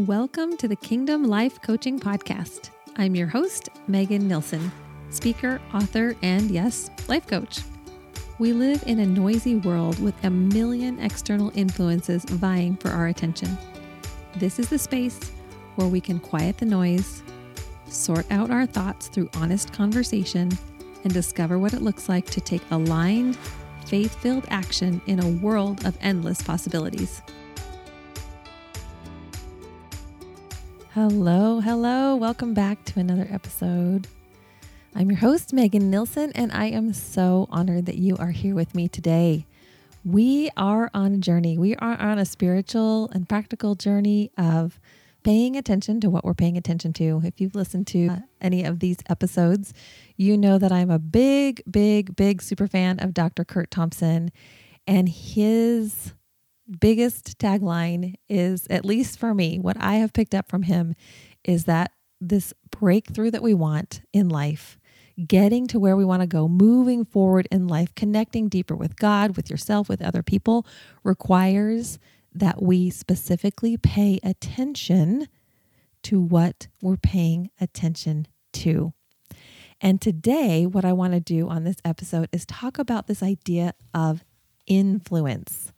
Welcome to the Kingdom Life Coaching Podcast. I'm your host, Megan Nilsson, speaker, author, and yes, life coach. We live in a noisy world with a million external influences vying for our attention. This is the space where we can quiet the noise, sort out our thoughts through honest conversation, and discover what it looks like to take aligned, faith filled action in a world of endless possibilities. Hello, hello. Welcome back to another episode. I'm your host, Megan Nilsson, and I am so honored that you are here with me today. We are on a journey. We are on a spiritual and practical journey of paying attention to what we're paying attention to. If you've listened to uh, any of these episodes, you know that I'm a big, big, big super fan of Dr. Curt Thompson and his biggest tagline is, at least for me, what I have picked up from him is that this breakthrough that we want in life, getting to where we want to go, moving forward in life, connecting deeper with God, with yourself, with other people, requires that we specifically pay attention to what we're paying attention to. And today, what I want to do on this episode is talk about this idea of influence.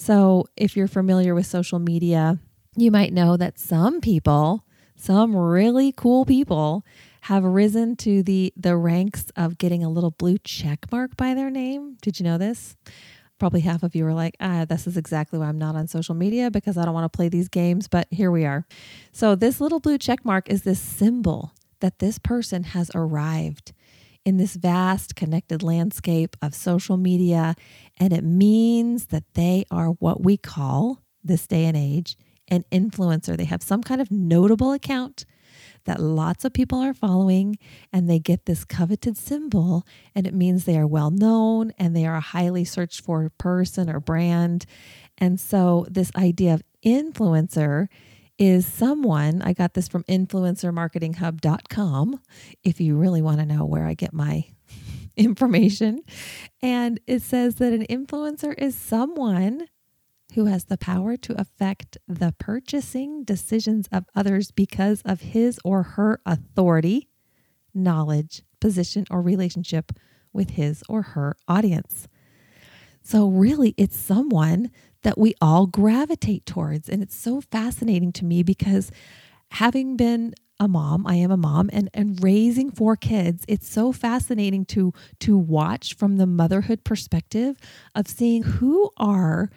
So, if you're familiar with social media, you might know that some people, some really cool people, have risen to the the ranks of getting a little blue check mark by their name. Did you know this? Probably half of you are like, ah, this is exactly why I'm not on social media because I don't want to play these games, but here we are. So, this little blue check mark is this symbol that this person has arrived in this vast connected landscape of social media. And it means that they are what we call this day and age an influencer. They have some kind of notable account that lots of people are following, and they get this coveted symbol, and it means they are well known and they are a highly searched for person or brand. And so, this idea of influencer is someone, I got this from influencermarketinghub.com if you really want to know where I get my information. And it says that an influencer is someone who has the power to affect the purchasing decisions of others because of his or her authority, knowledge, position, or relationship with his or her audience. So, really, it's someone that we all gravitate towards. And it's so fascinating to me because having been a mom, I am a mom and and raising four kids, it's so fascinating to to watch from the motherhood perspective of seeing who are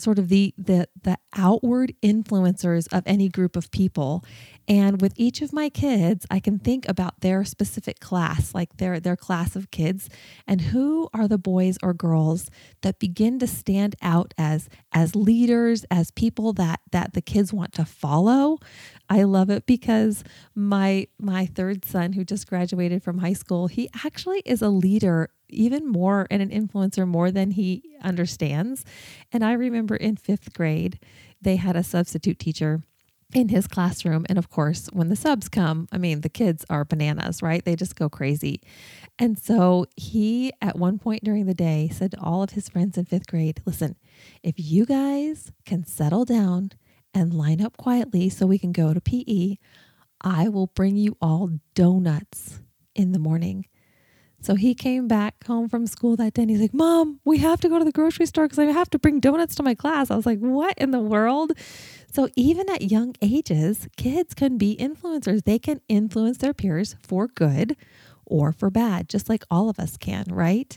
sort of the the the outward influencers of any group of people. And with each of my kids i can think about their specific class like their their class of kids and who are the boys or girls that begin to stand out as as leaders as people that that the kids want to follow. I love it because my my third son who just graduated from high school he actually is a leader even more and an influencer more than he understands. And I remember in fifth grade, they had a substitute teacher in his classroom. And of course, when the subs come, I mean, the kids are bananas, right? They just go crazy. And so he, at one point during the day, said to all of his friends in fifth grade, listen, if you guys can settle down and line up quietly so we can go to PE, I will bring you all donuts in the morning. So he came back home from school that day and he's like, Mom, we have to go to the grocery store because I have to bring donuts to my class. I was like, What in the world? So even at young ages, kids can be influencers. They can influence their peers for good or for bad, just like all of us can, right?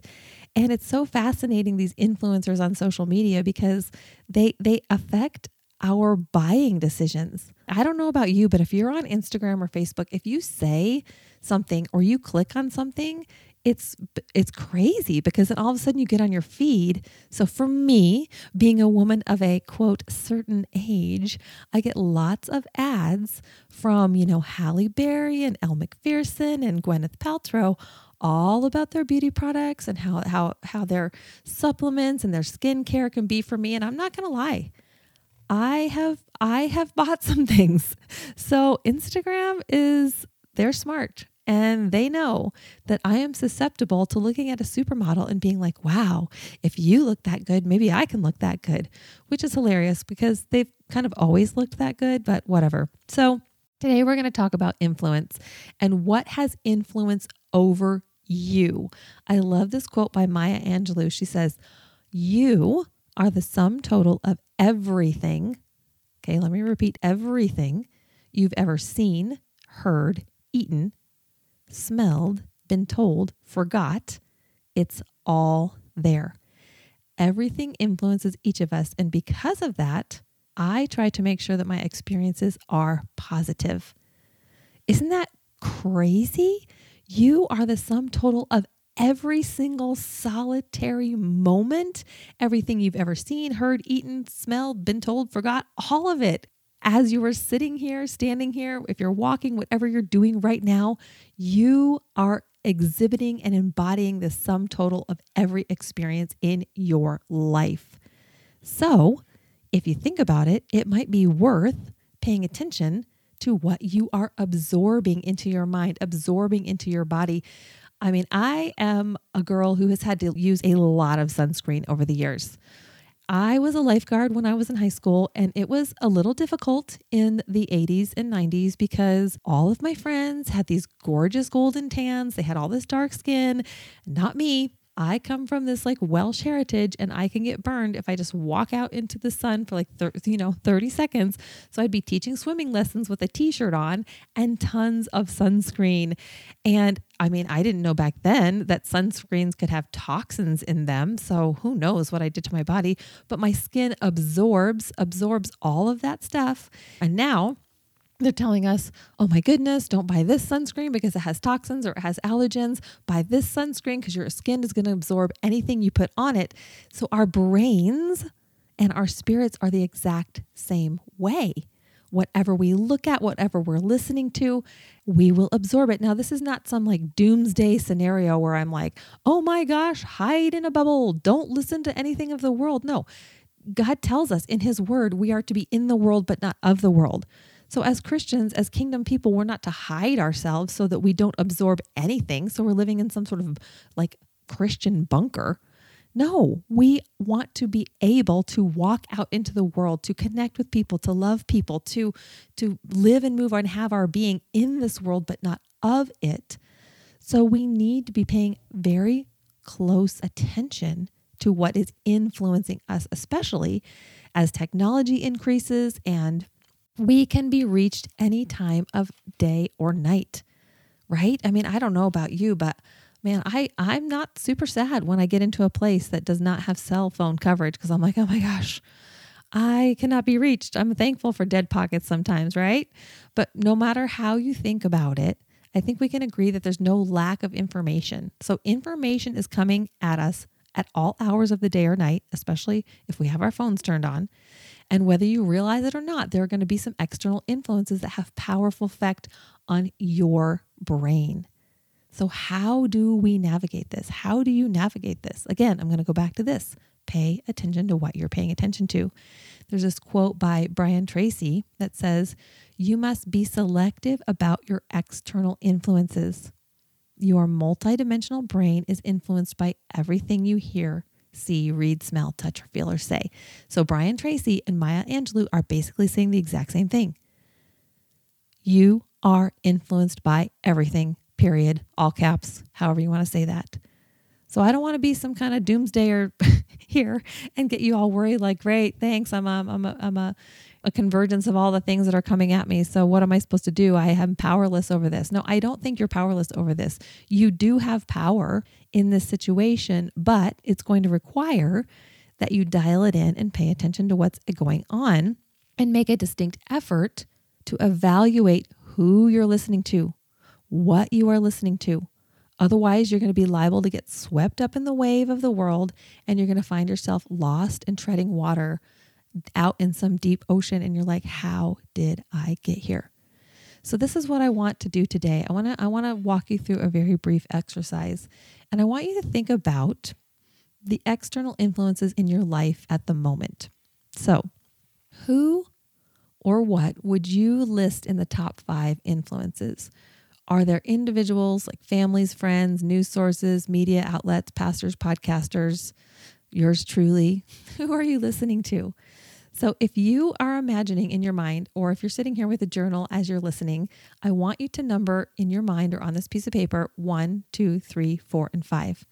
And it's so fascinating these influencers on social media because they they affect our buying decisions. I don't know about you, but if you're on Instagram or Facebook, if you say something or you click on something, it's it's crazy because then all of a sudden you get on your feed. So for me, being a woman of a quote certain age, I get lots of ads from, you know, Halle Berry and Elle Macpherson and Gwyneth Paltrow all about their beauty products and how how how their supplements and their skincare can be for me and I'm not going to lie. I have I have bought some things. So Instagram is they're smart and they know that I am susceptible to looking at a supermodel and being like, wow, if you look that good, maybe I can look that good, which is hilarious because they've kind of always looked that good, but whatever. So today we're going to talk about influence and what has influence over you. I love this quote by Maya Angelou. She says, You are the sum total of everything. Okay, let me repeat everything you've ever seen, heard, eaten, smelled, been told, forgot. It's all there. Everything influences each of us. And because of that, I try to make sure that my experiences are positive. Isn't that crazy? You are the sum total of every single solitary moment, everything you've ever seen, heard, eaten, smelled, been told, forgot, all of it. As you are sitting here, standing here, if you're walking, whatever you're doing right now, you are exhibiting and embodying the sum total of every experience in your life. So, if you think about it, it might be worth paying attention to what you are absorbing into your mind, absorbing into your body. I mean, I am a girl who has had to use a lot of sunscreen over the years. I was a lifeguard when I was in high school, and it was a little difficult in the 80s and 90s because all of my friends had these gorgeous golden tans. They had all this dark skin. Not me. I come from this like Welsh heritage and I can get burned if I just walk out into the sun for like, thir- you know, 30 seconds. So I'd be teaching swimming lessons with a t shirt on and tons of sunscreen. And I mean, I didn't know back then that sunscreens could have toxins in them. So who knows what I did to my body, but my skin absorbs, absorbs all of that stuff. And now, they're telling us, oh my goodness, don't buy this sunscreen because it has toxins or it has allergens. Buy this sunscreen because your skin is going to absorb anything you put on it. So our brains and our spirits are the exact same way. Whatever we look at, whatever we're listening to, we will absorb it. Now, this is not some like doomsday scenario where I'm like, oh my gosh, hide in a bubble. Don't listen to anything of the world. No, God tells us in His Word we are to be in the world, but not of the world. So, as Christians, as kingdom people, we're not to hide ourselves so that we don't absorb anything. So, we're living in some sort of like Christian bunker. No, we want to be able to walk out into the world, to connect with people, to love people, to to live and move and have our being in this world but not of it. So we need to be paying very close attention to what is influencing us, especially as technology increases and we can be reached any time of day or night, right? I mean, I don't know about you, but man, I, I'm not super sad when I get into a place that does not have cell phone coverage because I'm like, oh my gosh, I cannot be reached. I'm thankful for dead pockets sometimes, right? But no matter how you think about it, I think we can agree that there's no lack of information. So, information is coming at us at all hours of the day or night, especially if we have our phones turned on. And whether you realize it or not, there are going to be some external influences that have powerful effect on your brain. So how do we navigate this? How do you navigate this? Again, I'm going to go back to this. Pay attention to what you're paying attention to. There's this quote by Brian Tracy that says, You must be selective about your external influences. Your multidimensional brain is influenced by everything you hear, see, read, smell, touch, or feel, or say. So Brian Tracy and Maya Angelou are basically saying the exact same thing. You are influenced by everything, period, all caps, however you want to say that. So I don't want to be some kind of doomsdayer here and get you all worried like, great, thanks. I'm a, I'm a, I'm a, a convergence of all the things that are coming at me. So what am I supposed to do? I am powerless over this. No, I don't think you're powerless over this. You do have power in this situation, but it's going to require that you dial it in and pay attention to what's going on and make a distinct effort to evaluate who you're listening to, what you are listening to. Otherwise, you're going to be liable to get swept up in the wave of the world and you're going to find yourself lost and treading water out in some deep ocean. And you're like, how did I get here? So this is what I want to do today. I want to I want to walk you through a very brief exercise and I want you to think about the external influences in your life at the moment. So, who or what would you list in the top 5 influences? Are there individuals like families, friends, news sources, media outlets, pastors, podcasters, yours truly? Who are you listening to? So, if you are imagining in your mind, or if you're sitting here with a journal as you're listening, I want you to number in your mind or on this piece of paper one, two, three, four, and five.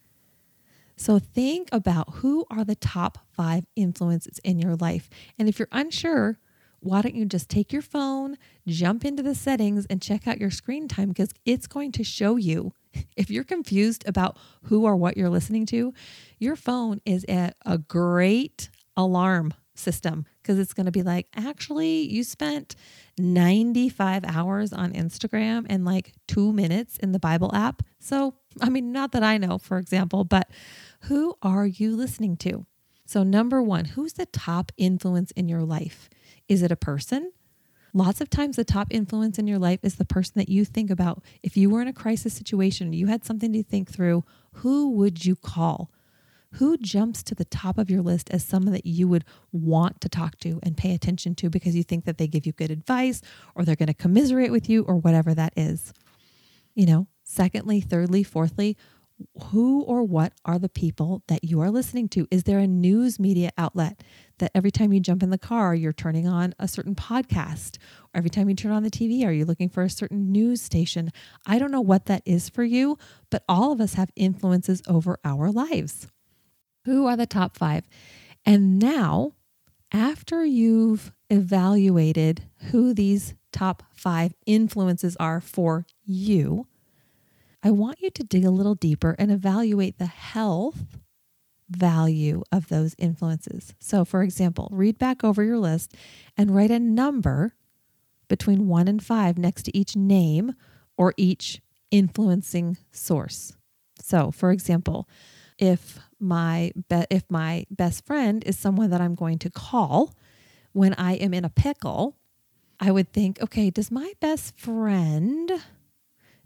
So, think about who are the top five influences in your life. And if you're unsure, why don't you just take your phone, jump into the settings, and check out your screen time because it's going to show you. If you're confused about who or what you're listening to, your phone is a, a great alarm system because it's going to be like, actually, you spent 95 hours on Instagram and like two minutes in the Bible app. So, I mean, not that I know, for example, but who are you listening to? So, number one, who's the top influence in your life? Is it a person? Lots of times, the top influence in your life is the person that you think about. If you were in a crisis situation, you had something to think through, who would you call? Who jumps to the top of your list as someone that you would want to talk to and pay attention to because you think that they give you good advice or they're going to commiserate with you or whatever that is? You know, secondly, thirdly, fourthly, who or what are the people that you are listening to? Is there a news media outlet that every time you jump in the car, you're turning on a certain podcast? Or every time you turn on the TV, are you looking for a certain news station? I don't know what that is for you, but all of us have influences over our lives. Who are the top five? And now, after you've evaluated who these top five influences are for you, I want you to dig a little deeper and evaluate the health value of those influences. So, for example, read back over your list and write a number between one and five next to each name or each influencing source. So, for example, if my be- if my best friend is someone that I'm going to call when I am in a pickle, I would think, okay, does my best friend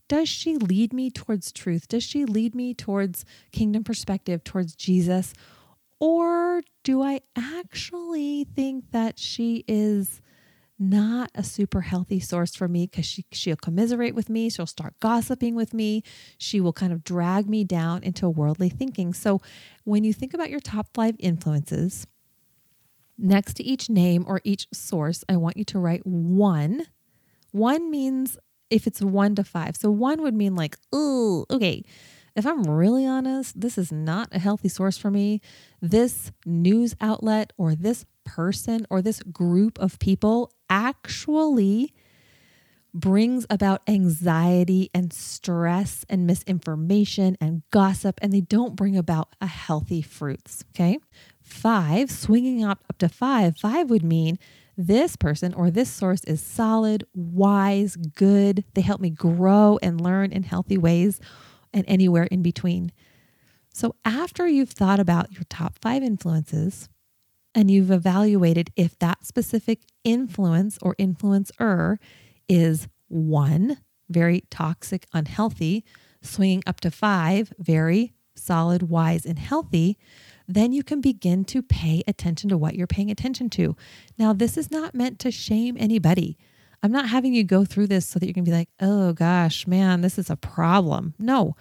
does she lead me towards truth? Does she lead me towards kingdom perspective, towards Jesus? Or do I actually think that she is not a super healthy source for me because she, she'll commiserate with me. She'll start gossiping with me. She will kind of drag me down into worldly thinking. So when you think about your top five influences, next to each name or each source, I want you to write one. One means if it's one to five. So one would mean like, oh, okay. If I'm really honest, this is not a healthy source for me. This news outlet or this person or this group of people actually brings about anxiety and stress and misinformation and gossip, and they don't bring about a healthy fruits. Okay. Five, swinging up, up to five, five would mean this person or this source is solid, wise, good. They help me grow and learn in healthy ways and anywhere in between. So, after you've thought about your top five influences, and you've evaluated if that specific influence or influencer is one, very toxic, unhealthy, swinging up to five, very solid, wise, and healthy, then you can begin to pay attention to what you're paying attention to. Now, this is not meant to shame anybody. I'm not having you go through this so that you can be like, oh gosh, man, this is a problem. No,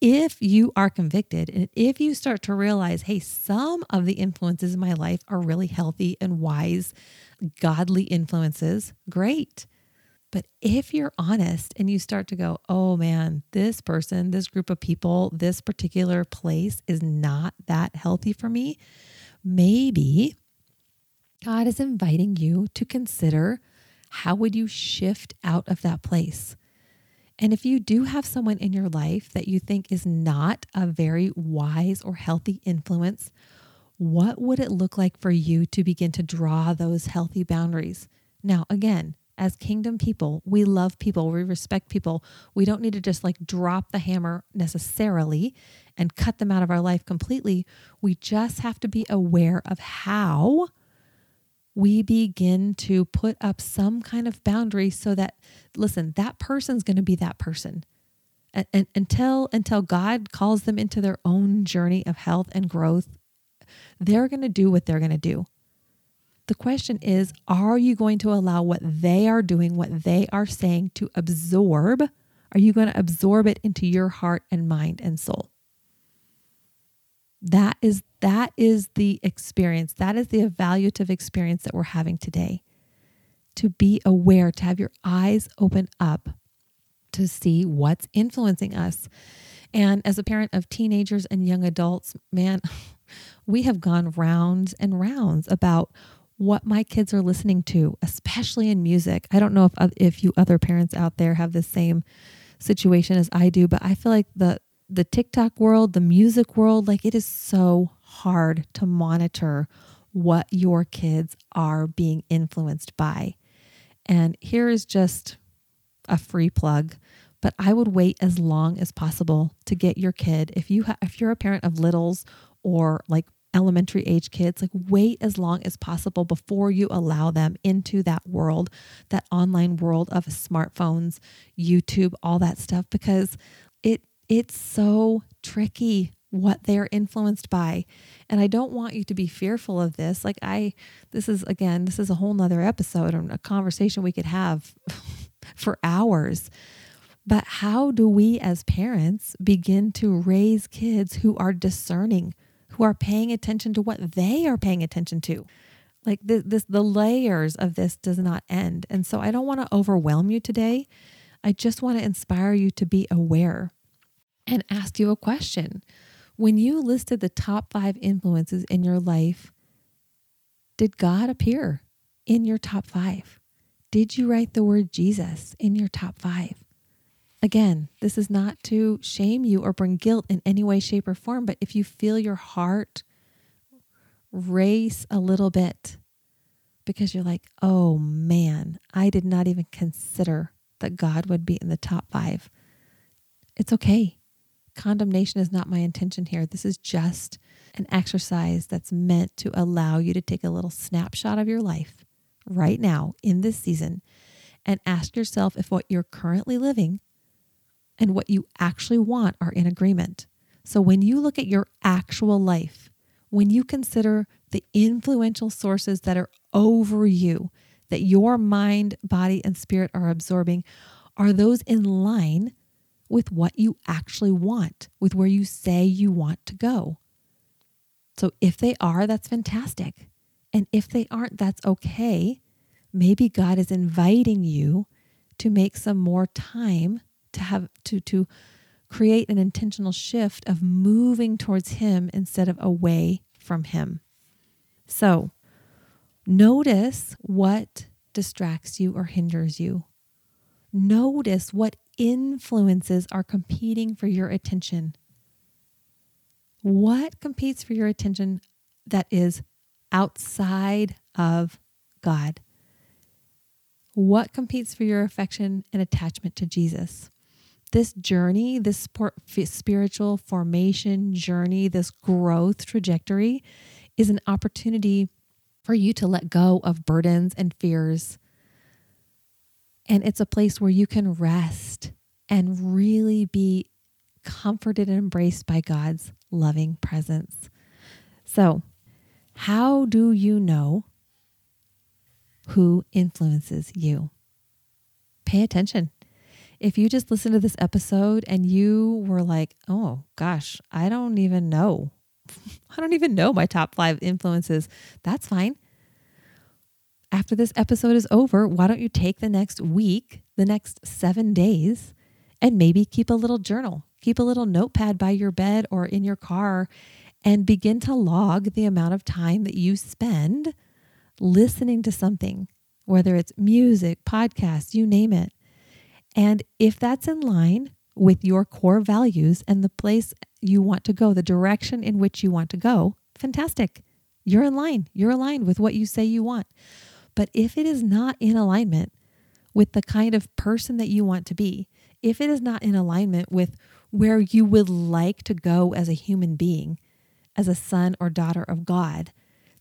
if you are convicted and if you start to realize, hey, some of the influences in my life are really healthy and wise, godly influences, great. But if you're honest and you start to go, oh man, this person, this group of people, this particular place is not that healthy for me, maybe God is inviting you to consider how would you shift out of that place? And if you do have someone in your life that you think is not a very wise or healthy influence, what would it look like for you to begin to draw those healthy boundaries? Now, again, as kingdom people, we love people, we respect people. We don't need to just like drop the hammer necessarily and cut them out of our life completely. We just have to be aware of how we begin to put up some kind of boundary so that listen that person's going to be that person and, and, until until god calls them into their own journey of health and growth they're going to do what they're going to do the question is are you going to allow what they are doing what they are saying to absorb Are you going to absorb it into your heart and mind and soul? That is that is the experience. That is the evaluative experience that we're having today. To be aware, to have your eyes open up to see what's influencing us. And as a parent of teenagers and young adults, man, we have gone rounds and rounds about what my kids are listening to, especially in music. I don't know if if you other parents out there have the same situation as I do, but I feel like the the TikTok world, the music world, like it is so hard to monitor what your kids are being influenced by. And here is just a free plug, but I would wait as long as possible to get your kid if you ha- if you're a parent of littles or like elementary age kids, like wait as long as possible before you allow them into that world, that online world of smartphones, YouTube, all that stuff because it it's so tricky what they're influenced by. And I don't want you to be fearful of this. Like I this is again, this is a whole nother episode and a conversation we could have for hours. But how do we as parents begin to raise kids who are discerning, who are paying attention to what they are paying attention to? Like this, this the layers of this does not end. And so I don't want to overwhelm you today. I just want to inspire you to be aware and ask you a question. When you listed the top five influences in your life, did God appear in your top five? Did you write the word Jesus in your top five? Again, this is not to shame you or bring guilt in any way, shape, or form, but if you feel your heart race a little bit because you're like, oh man, I did not even consider that God would be in the top five, it's okay. Condemnation is not my intention here. This is just an exercise that's meant to allow you to take a little snapshot of your life right now in this season and ask yourself if what you're currently living and what you actually want are in agreement. So when you look at your actual life, when you consider the influential sources that are over you, that your mind, body, and spirit are absorbing, are those in line with what you actually want, with where you say you want to go? So if they are, that's fantastic. And if they aren't, that's okay. Maybe God is inviting you to make some more time to have to to create an intentional shift of moving towards him instead of away from him. So, notice what distracts you or hinders you. Notice what influences are competing for your attention. What competes for your attention that is outside of God? What competes for your affection and attachment to Jesus? This journey, this spiritual formation journey, this growth trajectory is an opportunity for you to let go of burdens and fears. And it's a place where you can rest and really be comforted and embraced by God's loving presence. So, how do you know who influences you? Pay attention. If you just listen to this episode and you were like, oh gosh, I don't even know. I don't even know my top five influences. That's fine. After this episode is over, why don't you take the next week, the next seven days, and maybe keep a little journal, keep a little notepad by your bed or in your car, and begin to log the amount of time that you spend listening to something, whether it's music, podcasts, you name it. And if that's in line with your core values and the place you want to go, the direction in which you want to go, fantastic. You're in line. You're aligned with what you say you want. But if it is not in alignment with the kind of person that you want to be, if it is not in alignment with where you would like to go as a human being, as a son or daughter of God,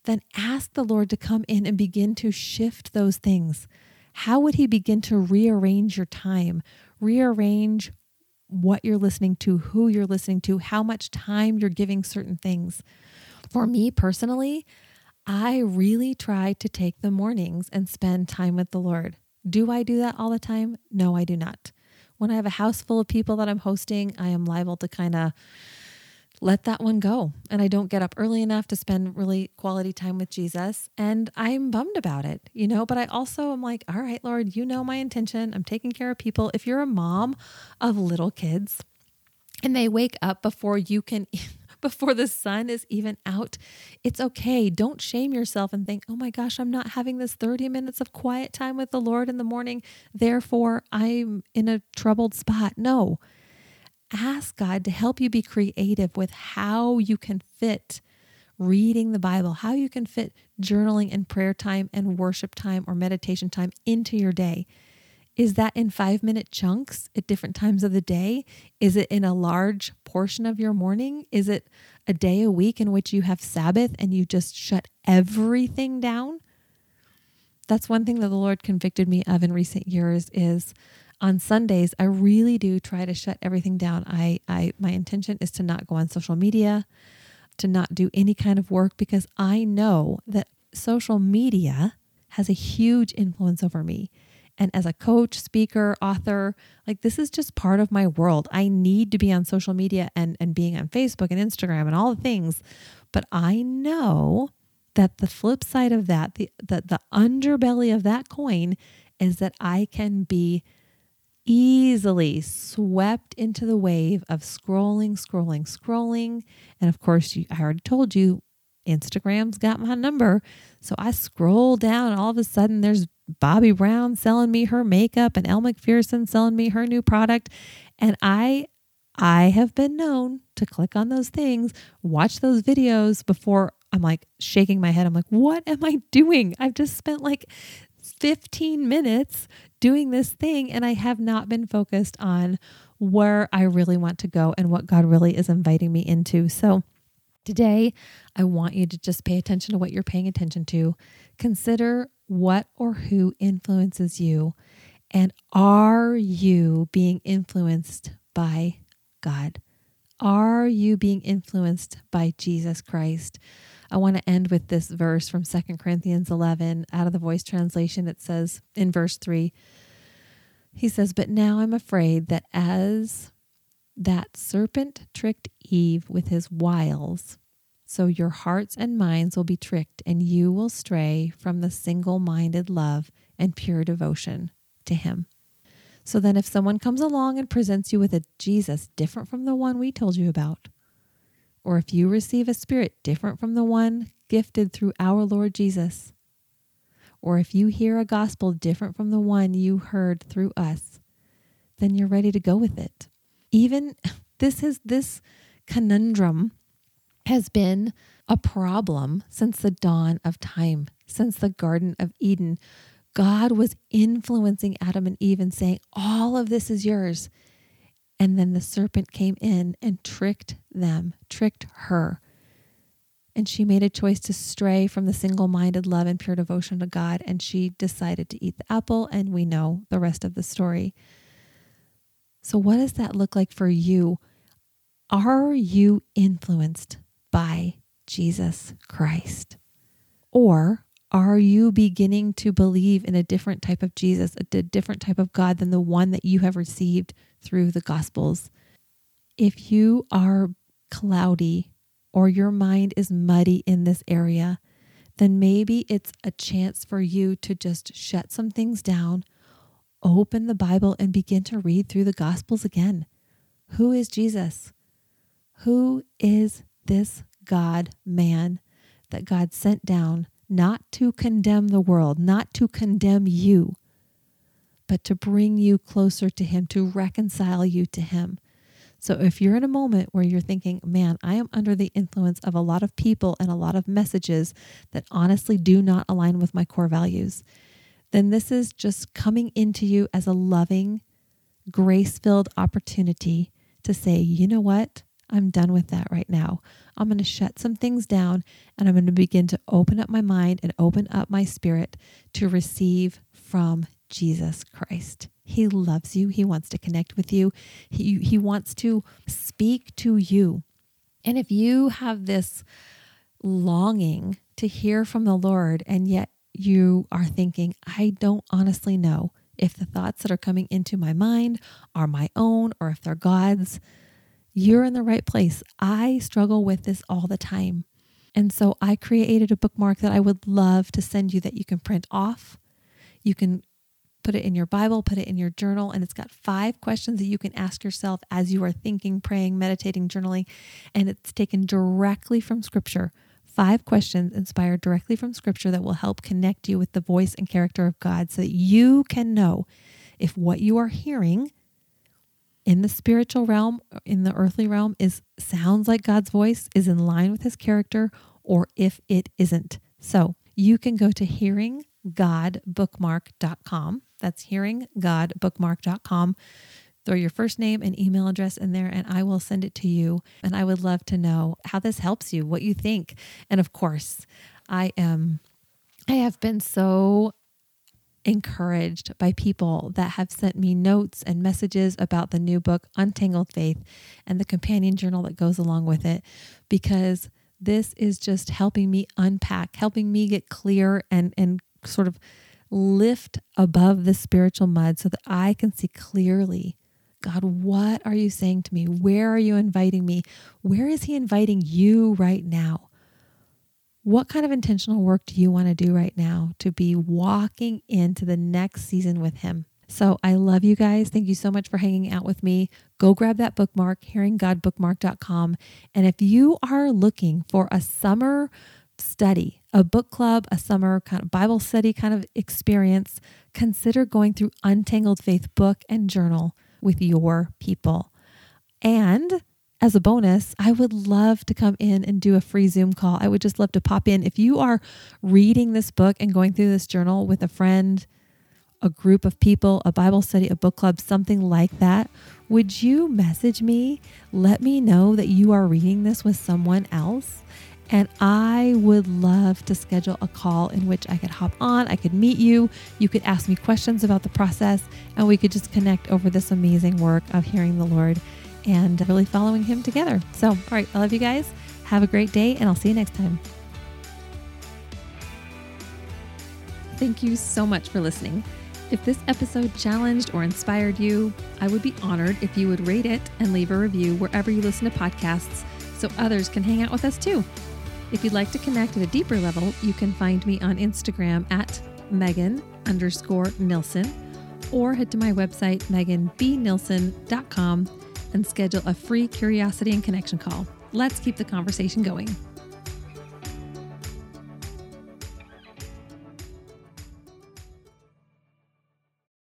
then ask the Lord to come in and begin to shift those things. How would He begin to rearrange your time, rearrange what you're listening to, who you're listening to, how much time you're giving certain things? For me personally, I really try to take the mornings and spend time with the Lord. Do I do that all the time? No, I do not. When I have a house full of people that I'm hosting, I am liable to kind of let that one go. And I don't get up early enough to spend really quality time with Jesus. And I'm bummed about it, you know, but I also am like, all right, Lord, you know my intention. I'm taking care of people. If you're a mom of little kids and they wake up before you can before the sun is even out. It's okay. Don't shame yourself and think, oh my gosh, I'm not having this 30 minutes of quiet time with the Lord in the morning. Therefore, I'm in a troubled spot. No. Ask God to help you be creative with how you can fit reading the Bible, how you can fit journaling and prayer time and worship time or meditation time into your day. Is that in five minute chunks at different times of the day? Is it in a large portion of your morning? Is it a day a week in which you have Sabbath and you just shut everything down? That's one thing that the Lord convicted me of in recent years is on Sundays I really do try to shut everything down. I I my intention is to not go on social media, to not do any kind of work because I know that social media has a huge influence over me. And as a coach, speaker, author, like this is just part of my world. I need to be on social media and, and being on Facebook and Instagram and all the things. But I know that the flip side of that, the, the, the underbelly of that coin, is that I can be easily swept into the wave of scrolling, scrolling, scrolling. And of course, you, I already told you, Instagram's got my number. So I scroll down, and all of a sudden, there's Bobbi Brown selling me her makeup and Elle Macpherson selling me her new product. And I I have been known to click on those things, watch those videos before I'm like shaking my head. I'm like, what am I doing? I've just spent like 15 minutes doing this thing and I have not been focused on where I really want to go and what God really is inviting me into. So today, I want you to just pay attention to what you're paying attention to. Consider what or who influences you? And are you being influenced by God? Are you being influenced by Jesus Christ? I want to end with this verse from Second Corinthians 11 out of the voice translation. It says in verse 3, he says, But now I'm afraid that as that serpent tricked Eve with his wiles, so your hearts and minds will be tricked, and you will stray from the single minded love and pure devotion to Him. So then, if someone comes along and presents you with a Jesus different from the one we told you about, or if you receive a spirit different from the one gifted through our Lord Jesus, or if you hear a gospel different from the one you heard through us, then you're ready to go with it. Even this is this conundrum has been a problem since the dawn of time, since the Garden of Eden. God was influencing Adam and Eve and saying, All of this is yours. And then the serpent came in and tricked them, tricked her. And she made a choice to stray from the single minded love and pure devotion to God. And she decided to eat the apple. And we know the rest of the story. So, what does that look like for you? Are you influenced by Jesus Christ? Or are you beginning to believe in a different type of Jesus, a different type of God than the one that you have received through the Gospels? If you are cloudy or your mind is muddy in this area, then maybe it's a chance for you to just shut some things down, open the Bible, and begin to read through the Gospels again. Who is Jesus? Who is this God man that God sent down not to condemn the world, not to condemn you, but to bring you closer to Him, to reconcile you to Him. So if you're in a moment where you're thinking, man, I am under the influence of a lot of people and a lot of messages that honestly do not align with my core values, then this is just coming into you as a loving, grace filled opportunity to say, you know what? I'm done with that right now. I'm going to shut some things down and I'm going to begin to open up my mind and open up my spirit to receive from Jesus Christ. He loves you. He wants to connect with you. He, he wants to speak to you. And if you have this longing to hear from the Lord and yet you are thinking, I don't honestly know if the thoughts that are coming into my mind are my own or if they're God's. You're in the right place. I struggle with this all the time. And so I created a bookmark that I would love to send you that you can print off. You can put it in your Bible, put it in your journal, and it's got five questions that you can ask yourself as you are thinking, praying, meditating, journaling. And it's taken directly from Scripture. Five questions inspired directly from Scripture that will help connect you with the voice and character of God so that you can know if what you are hearing in the spiritual realm, in the earthly realm, is sounds like God's voice, is in line with his character, or if it isn't. So you can go to hearinggodbookmark.com. That's hearinggodbookmark.com. Throw your first name and email address in there, and I will send it to you. And I would love to know how this helps you, what you think. And of course, I am, I have been so encouraged by people that have sent me notes and messages about the new book, Untangled Faith, and the companion journal that goes along with it, because this is just helping me unpack, helping me get clear and, and sort of lift above the spiritual mud so that I can see clearly. God, what are you saying to me? Where are you inviting me? Where is He inviting you right now? What kind of intentional work do you want to do right now to be walking into the next season with Him? So I love you guys. Thank you so much for hanging out with me. Go grab that bookmark, hearinggodbookmark.com. And if you are looking for a summer study, a book club, a summer kind of Bible study kind of experience, consider going through Untangled Faith book and journal with your people. And as a bonus, I would love to come in and do a free Zoom call. I would just love to pop in. If you are reading this book and going through this journal with a friend, a group of people, a Bible study, a book club, something like that, would you message me? Let me know that you are reading this with someone else. And I would love to schedule a call in which I could hop on, I could meet you, you could ask me questions about the process, and we could just connect over this amazing work of hearing the Lord and really following Him together. So, all right, I love you guys. Have a great day, and I'll see you next time. Thank you so much for listening. If this episode challenged or inspired you, I would be honored if you would rate it and leave a review wherever you listen to podcasts so others can hang out with us too. If you'd like to connect at a deeper level, you can find me on Instagram at Megan underscore Nilsson or head to my website, meganbnilsson.com and schedule a free curiosity and connection call. Let's keep the conversation going.